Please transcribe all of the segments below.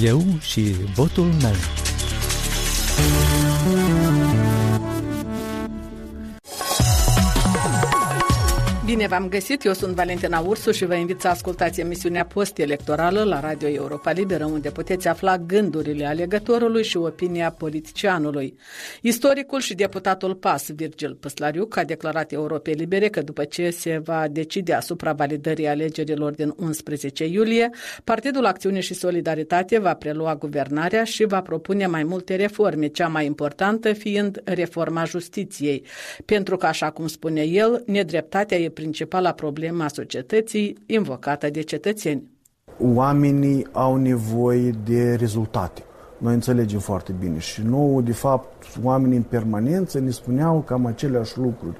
Eu și votul meu. Bine v-am găsit, eu sunt Valentina Ursu și vă invit să ascultați emisiunea post-electorală la Radio Europa Liberă, unde puteți afla gândurile alegătorului și opinia politicianului. Istoricul și deputatul PAS, Virgil Păslariuc, a declarat Europei Libere că după ce se va decide asupra validării alegerilor din 11 iulie, Partidul Acțiune și Solidaritate va prelua guvernarea și va propune mai multe reforme, cea mai importantă fiind reforma justiției, pentru că, așa cum spune el, nedreptatea e principala problemă a societății invocată de cetățeni. Oamenii au nevoie de rezultate. Noi înțelegem foarte bine și nouă, de fapt, oamenii în permanență ne spuneau cam aceleași lucruri.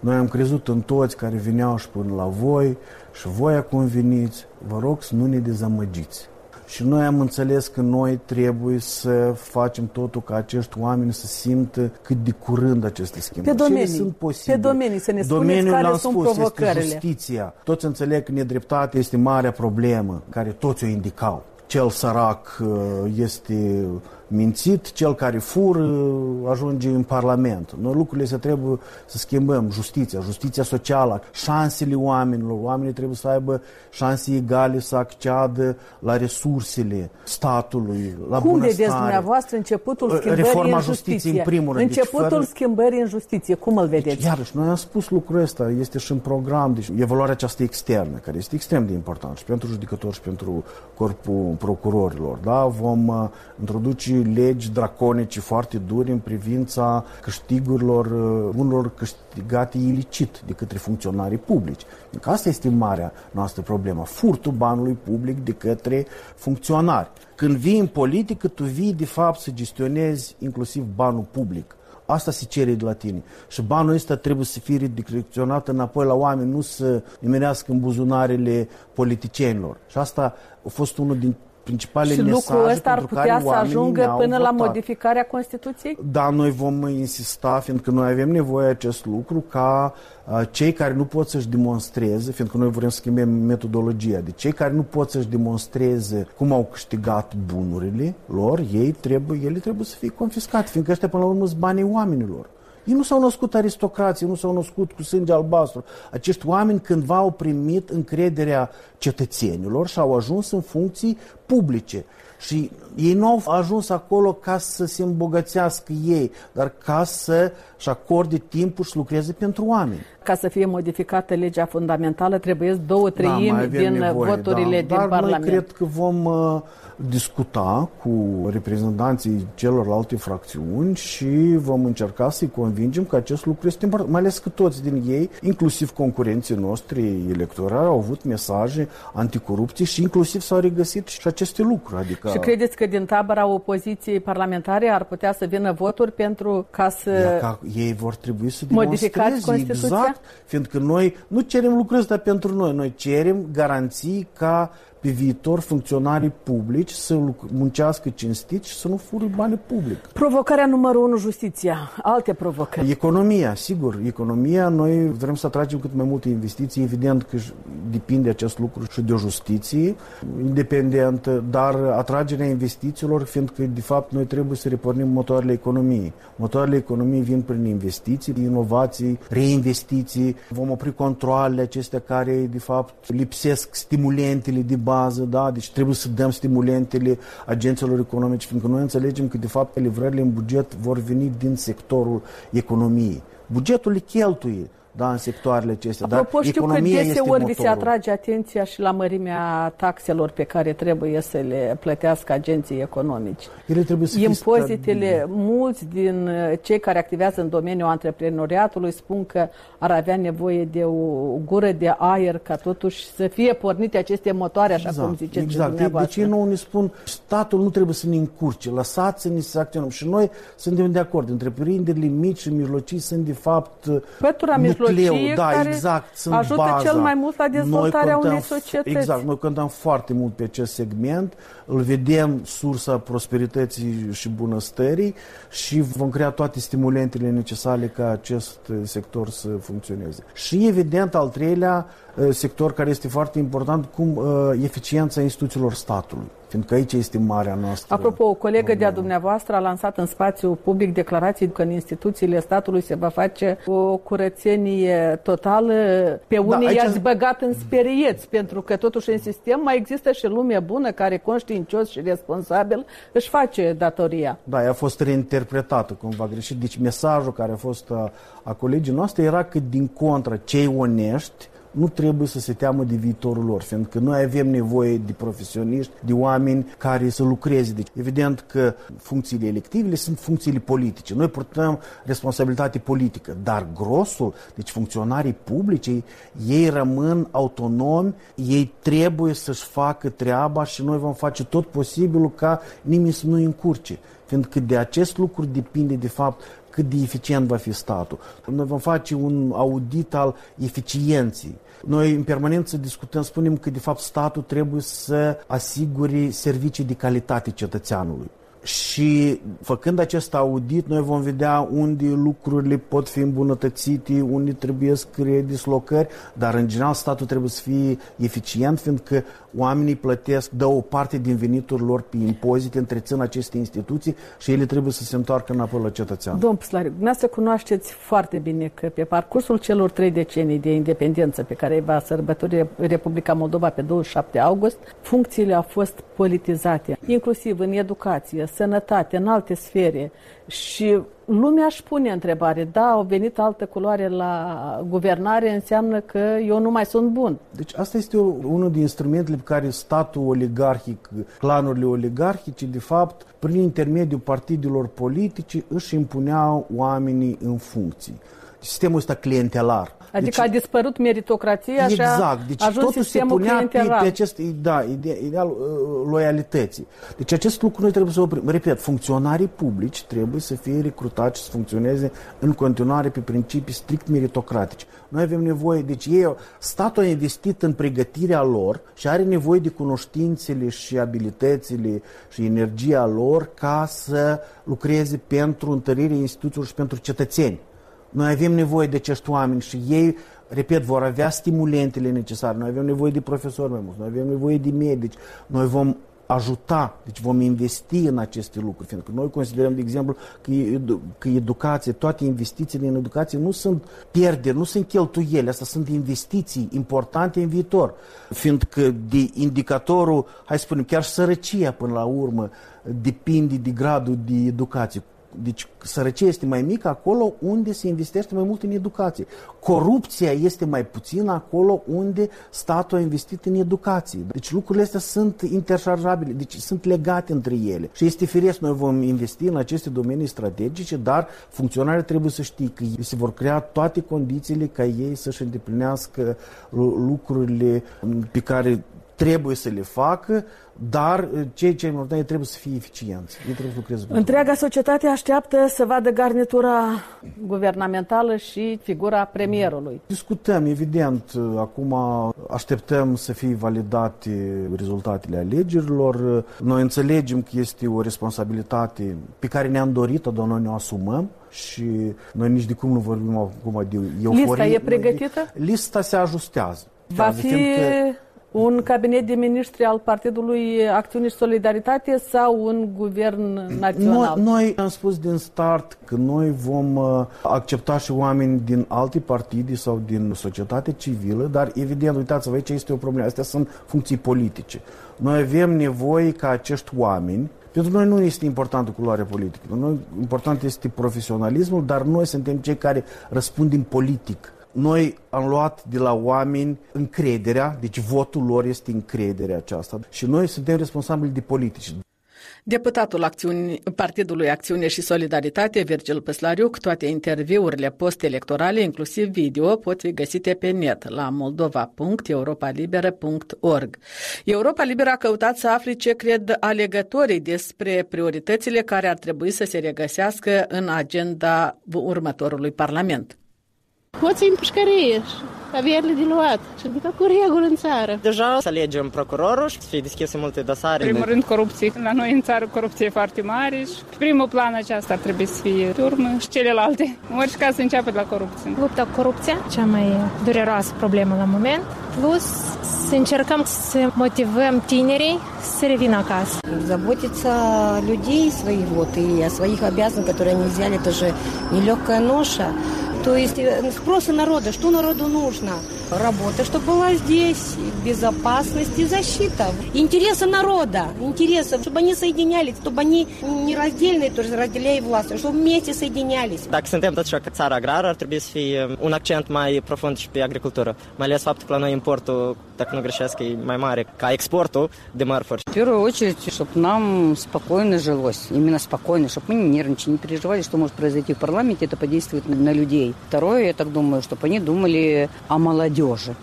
Noi am crezut în toți care veneau și până la voi și voi acum veniți, vă rog să nu ne dezamăgiți. Și noi am înțeles că noi trebuie să facem totul ca acești oameni să simtă cât de curând aceste schimbări. Pe domenii, sunt posibile. pe domenii, să ne spuneți Domeniul, care am sunt spus, provocările. Este justiția. Toți înțeleg că nedreptatea este marea problemă care toți o indicau. Cel sărac uh, este mințit, cel care fură ajunge în Parlament. Noi lucrurile se trebuie să schimbăm. Justiția, justiția socială, șansele oamenilor. Oamenii trebuie să aibă șanse egale să acceadă la resursele statului, la Cum bunăstare. vedeți dumneavoastră începutul schimbării Reforma în justiției, justiție? în primul rând. Deci, Începutul fără- schimbării în justiție, cum îl vedeți? Iarăși, noi am spus lucrul ăsta, este și în program, deci evaluarea aceasta externă, care este extrem de important și pentru judecători și pentru corpul procurorilor. Da? Vom uh, introduce legi draconice foarte dure în privința câștigurilor, uh, bunurilor câștigate ilicit de către funcționarii publici. Că asta este marea noastră problemă, furtul banului public de către funcționari. Când vii în politică, tu vii de fapt să gestionezi inclusiv banul public. Asta se cere de la tine. Și banul ăsta trebuie să fie redirecționat înapoi la oameni, nu să nimerească în buzunarele politicienilor. Și asta a fost unul din principalele Și mesaje lucrul ăsta ar pentru putea care să oamenii ajungă ne-au până la votat. modificarea Constituției? Da, noi vom insista, fiindcă noi avem nevoie de acest lucru, ca uh, cei care nu pot să-și demonstreze, fiindcă noi vrem să schimbăm metodologia, de cei care nu pot să-și demonstreze cum au câștigat bunurile lor, ei trebuie, ele trebuie să fie confiscate, fiindcă ăștia până la urmă sunt banii oamenilor. Ei nu s-au născut aristocrații, nu s-au născut cu sânge albastru. Acești oameni cândva au primit încrederea cetățenilor și au ajuns în funcții publice. Și ei nu au ajuns acolo ca să se îmbogățească ei, dar ca să-și acorde timpul și să lucreze pentru oameni. Ca să fie modificată legea fundamentală, trebuie două Da, mai treimi avem din nevoie, voturile da. din Dar Parlament. noi cred că vom uh, discuta cu reprezentanții celorlalte fracțiuni și vom încerca să-i convingem că acest lucru este important, mai ales că toți din ei, inclusiv concurenții noștri electorali, au avut mesaje anticorupție și inclusiv s-au regăsit și aceste lucruri. Adică Și credeți că din tabăra opoziției parlamentare ar putea să vină voturi pentru ca să... Ia ca ei vor trebui să Modificați demonstreze Constituția? exact, fiindcă noi nu cerem lucrul ăsta pentru noi, noi cerem garanții ca pe viitor funcționarii publici să luc- muncească cinstit și să nu fure bani public. Provocarea numărul unu, justiția. Alte provocări. Economia, sigur, economia, noi vrem să atragem cât mai multe investiții, evident că și- depinde acest lucru și de o justiție independentă, dar atragerea investițiilor, fiindcă de fapt noi trebuie să repornim motoarele economiei. Motoarele economiei vin prin investiții, inovații, reinvestiții, vom opri controlele acestea care de fapt lipsesc stimulentele de bază, da? deci trebuie să dăm stimulentele agenților economici, fiindcă noi înțelegem că de fapt livrările în buget vor veni din sectorul economiei. Bugetul le cheltuie da, în sectoarele acestea, Apropo, dar știu că economia este deseori vi se motorul. atrage atenția și la mărimea taxelor pe care trebuie să le plătească agenții economici. Ele trebuie să fie Impozitele, stabile. mulți din uh, cei care activează în domeniul antreprenoriatului spun că ar avea nevoie de o gură de aer ca totuși să fie pornite aceste motoare, așa cum ziceți exact. De, de dumneavoastră. ce nu ne spun, statul nu trebuie să ne încurce, lăsați să ne să acționăm. Și noi suntem de acord, întreprinderile mici și mijlocii sunt de fapt Pătura nucleul, mijlocie da, care exact, sunt ajută baza. cel mai mult la dezvoltarea Noi contăm- unei societăți. Exact, noi contăm foarte mult pe acest segment, îl vedem sursa prosperității și bunăstării și vom crea toate stimulentele necesare ca acest sector să funcționeze. Și evident, al treilea, sector care este foarte important, cum eficiența instituțiilor statului fiindcă aici este marea noastră. Apropo, o colegă de-a dumneavoastră a lansat în spațiu public declarații că în instituțiile statului se va face o curățenie totală. Pe da, unii da, aici... i-ați băgat în sperieți, pentru că totuși în sistem mai există și lume bună care conștiincios și responsabil își face datoria. Da, ea a fost reinterpretată cumva greșit. Deci mesajul care a fost a, a colegii noastre era că din contră cei onești nu trebuie să se teamă de viitorul lor, fiindcă noi avem nevoie de profesioniști, de oameni care să lucreze. Deci, evident că funcțiile electivele sunt funcțiile politice. Noi purtăm responsabilitate politică, dar grosul, deci funcționarii publici, ei rămân autonomi, ei trebuie să-și facă treaba și noi vom face tot posibilul ca nimeni să nu încurce fiindcă de acest lucru depinde de fapt cât de eficient va fi statul. Noi vom face un audit al eficienței. Noi în permanență discutăm, spunem că de fapt statul trebuie să asigure servicii de calitate cetățeanului. Și făcând acest audit, noi vom vedea unde lucrurile pot fi îmbunătățite, unde trebuie să creie dislocări, dar în general statul trebuie să fie eficient, fiindcă oamenii plătesc, dă o parte din veniturile lor pe impozite, întrețin aceste instituții și ele trebuie să se întoarcă înapoi la cetățean. Domnul Pslariu, dumneavoastră cunoașteți foarte bine că pe parcursul celor trei decenii de independență pe care va sărbători Republica Moldova pe 27 august, funcțiile au fost politizate, inclusiv în educație, sănătate, în alte sfere și lumea își pune întrebare, da, au venit altă culoare la guvernare, înseamnă că eu nu mai sunt bun. Deci asta este o, unul din instrumentele pe care statul oligarhic, clanurile oligarhice, de fapt, prin intermediul partidelor politice, își impuneau oamenii în funcții. Sistemul ăsta clientelar Adică deci, a dispărut meritocrația exact, și a deci ajuns totul se punea pe, pe acest da, ideal uh, loialității. Deci acest lucru noi trebuie să oprim. Repet, funcționarii publici trebuie să fie recrutați și să funcționeze în continuare pe principii strict meritocratice. Noi avem nevoie, deci ei, statul a investit în pregătirea lor și are nevoie de cunoștințele și abilitățile și energia lor ca să lucreze pentru întărirea instituțiilor și pentru cetățeni. Noi avem nevoie de acești oameni și ei, repet, vor avea stimulentele necesare. Noi avem nevoie de profesori mai mulți, noi avem nevoie de medici, noi vom ajuta, deci vom investi în aceste lucruri, fiindcă noi considerăm, de exemplu, că, că educație, toate investițiile în educație nu sunt pierderi, nu sunt cheltuieli, asta sunt investiții importante în viitor, fiindcă de indicatorul, hai să spunem, chiar sărăcia până la urmă depinde de gradul de educație. Deci sărăcia este mai mică acolo unde se investește mai mult în educație. Corupția este mai puțină acolo unde statul a investit în educație. Deci lucrurile astea sunt interșarjabile, deci sunt legate între ele. Și este firesc, noi vom investi în aceste domenii strategice, dar funcționarii trebuie să știe că se vor crea toate condițiile ca ei să-și îndeplinească lucrurile pe care trebuie să le facă, dar uh, cei ce important trebuie să fie eficienți. Ei trebuie să lucreze Întreaga societate așteaptă să vadă garnitura guvernamentală și figura premierului. Discutăm, evident, uh, acum așteptăm să fie validate rezultatele alegerilor. Noi înțelegem că este o responsabilitate pe care ne-am dorit-o, dar noi ne asumăm și noi nici de cum nu vorbim acum de euforie. Lista e pregătită? Lista se ajustează. Va fi... Că un cabinet de ministri al Partidului Acțiune și Solidaritate sau un guvern național? Noi, noi am spus din start că noi vom uh, accepta și oameni din alte partide sau din societate civilă, dar evident, uitați-vă, aici este o problemă. Astea sunt funcții politice. Noi avem nevoie ca acești oameni pentru noi nu este importantă culoarea politică. Noi, important este profesionalismul, dar noi suntem cei care răspundem politic noi am luat de la oameni încrederea, deci votul lor este încrederea aceasta și noi suntem responsabili de politici. Deputatul Acțiuni, Partidului Acțiune și Solidaritate, Virgil Păslariuc, toate interviurile post-electorale, inclusiv video, pot fi găsite pe net la moldova.europalibera.org. Europa Liberă a căutat să afle ce cred alegătorii despre prioritățile care ar trebui să se regăsească în agenda următorului Parlament. Hoții în pușcărie avierile de luat și adică cu regulă în țară. Deja să alegem procurorul și să fie deschise multe dosare. În primul rând corupție. La noi în țară corupție e foarte mare și pe primul plan aceasta ar trebui să fie turmă și celelalte. În orice caz să înceapă de la corupție. Lupta cu corupția, cea mai dureroasă problemă la moment. Plus să încercăm să motivăm tinerii să revină acasă. Заботиться о людей своих вот и о своих обязанностях, которые они взяли, это же нелегкая ноша. То есть э, спросы народа, что народу нужно? Работа, чтобы была здесь, безопасность и защита. Интересы народа, интересы, чтобы они соединялись, чтобы они не раздельные, то есть разделяя власть, чтобы вместе соединялись. Dacă suntem totuși o țară agrară, ar trebui să fie un accent mai profund și pe agricultură. Mai ales faptul că la noi importul, dacă nu greșesc, e mai mare ca exportul de mărfuri. В первую очередь, чтобы нам спокойно жилось, именно спокойно, чтобы мы не нервничали, не переживали, что может произойти в парламенте, это подействует на людей. Второе, я так думаю, чтобы они думали о молодежи.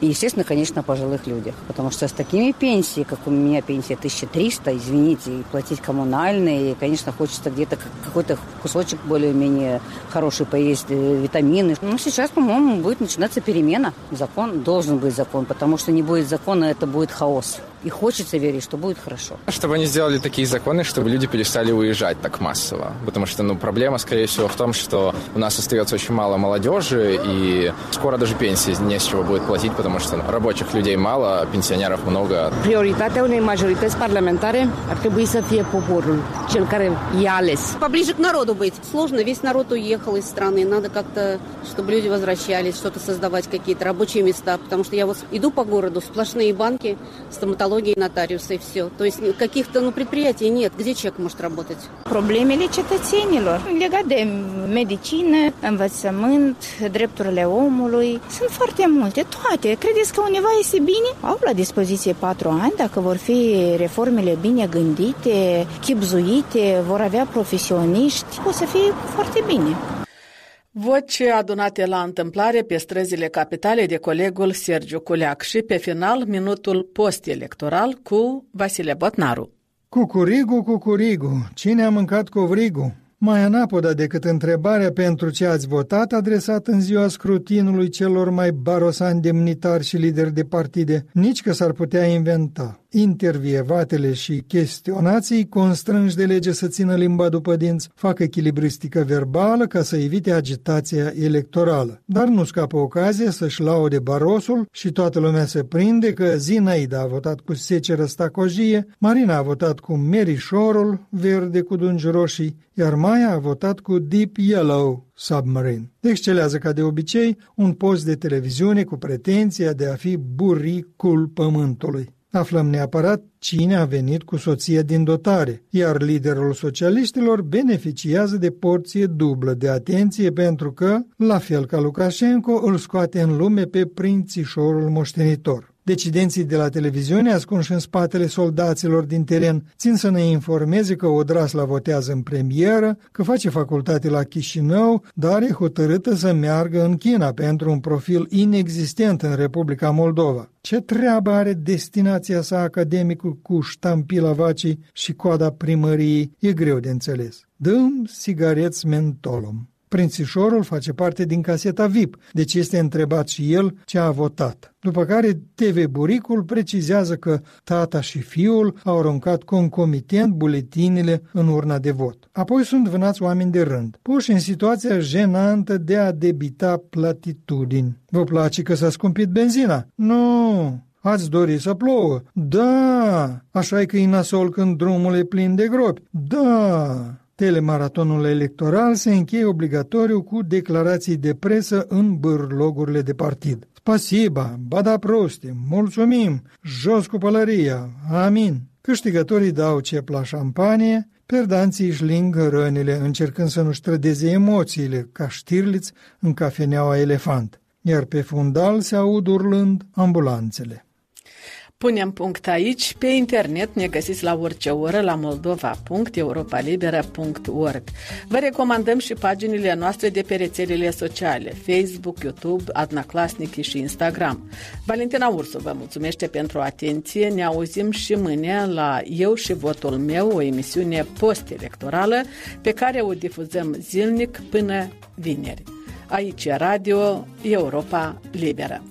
И, естественно, конечно, о пожилых людях. Потому что с такими пенсией, как у меня пенсия 1300, извините, и платить коммунальные, и, конечно, хочется где-то какой-то кусочек более-менее хороший поесть, э, витамины. Ну, сейчас, по-моему, будет начинаться перемена. Закон, должен быть закон, потому что не будет закона, это будет хаос. И хочется верить, что будет хорошо. Чтобы они сделали такие законы, чтобы люди перестали уезжать так массово. Потому что, ну, проблема, скорее всего, в том, что у нас остается очень мало молодежи, и скоро даже пенсии не с чего будет платить, потому что рабочих людей мало, а пенсионеров много. Prioritatea unei majorități parlamentare ar trebui să fie poporul, cel care e ales. Поближе к народу быть. Сложно, весь народ уехал из страны. Надо как-то, чтобы люди возвращались, что-то создавать, какие-то рабочие места. Потому что я вот иду по городу, сплошные банки, стоматология, нотариусы и все. То есть каких-то ну, предприятий нет. Где человек может работать? Problemele cetățenilor legat de medicină, învățământ, drepturile omului. Sunt foarte multe, toate. Credeți că undeva este bine? Au la dispoziție patru ani, dacă vor fi reformele bine gândite, chipzuite, vor avea profesioniști, o să fie foarte bine. Voci adunate la întâmplare pe străzile capitale de colegul Sergiu Culeac și pe final minutul post-electoral cu Vasile Botnaru. Cucurigu, cucurigu, cine a mâncat covrigu? Mai anapoda decât întrebarea pentru ce ați votat adresat în ziua scrutinului celor mai barosani demnitari și lideri de partide, nici că s-ar putea inventa. Intervievatele și chestionații constrânși de lege să țină limba după dinți, fac echilibristică verbală ca să evite agitația electorală. Dar nu scapă ocazia să-și laude barosul și toată lumea se prinde că Zinaida a votat cu seceră stacojie, Marina a votat cu merișorul verde cu dungi roșii, iar Maia a votat cu Deep Yellow Submarine. Excelează ca de obicei un post de televiziune cu pretenția de a fi buricul pământului. Aflăm neapărat cine a venit cu soția din dotare, iar liderul socialiștilor beneficiază de porție dublă de atenție pentru că, la fel ca Lukashenko, îl scoate în lume pe prințișorul moștenitor. Decidenții de la televiziune, ascunși în spatele soldaților din teren, țin să ne informeze că Odrasla votează în premieră, că face facultate la Chișinău, dar e hotărâtă să meargă în China pentru un profil inexistent în Republica Moldova. Ce treabă are destinația sa academicul cu ștampila vacii și coada primăriei, e greu de înțeles. Dăm sigareți mentolom. Prințișorul face parte din caseta VIP, deci este întrebat și el ce a votat. După care TV Buricul precizează că tata și fiul au aruncat concomitent buletinile în urna de vot. Apoi sunt vânați oameni de rând, puși în situația jenantă de a debita platitudini. Vă place că s-a scumpit benzina? Nu, Ați dori să plouă? Da! Așa e că e nasol când drumul e plin de gropi? Da! Telemaratonul electoral se încheie obligatoriu cu declarații de presă în bârlogurile de partid. Spasiba, bada proste, mulțumim, jos cu pălăria, amin. Câștigătorii dau cep la șampanie, perdanții își lingă rănile încercând să nu-și trădeze emoțiile, ca știrliți în cafeneaua elefant, iar pe fundal se aud urlând ambulanțele. Punem punct aici. Pe internet ne găsiți la orice oră la moldova.europalibera.org. Vă recomandăm și paginile noastre de pe rețelele sociale, Facebook, YouTube, Adnaclasnic și Instagram. Valentina Ursu vă mulțumește pentru atenție. Ne auzim și mâine la Eu și Votul meu, o emisiune post-electorală pe care o difuzăm zilnic până vineri. Aici Radio Europa Liberă.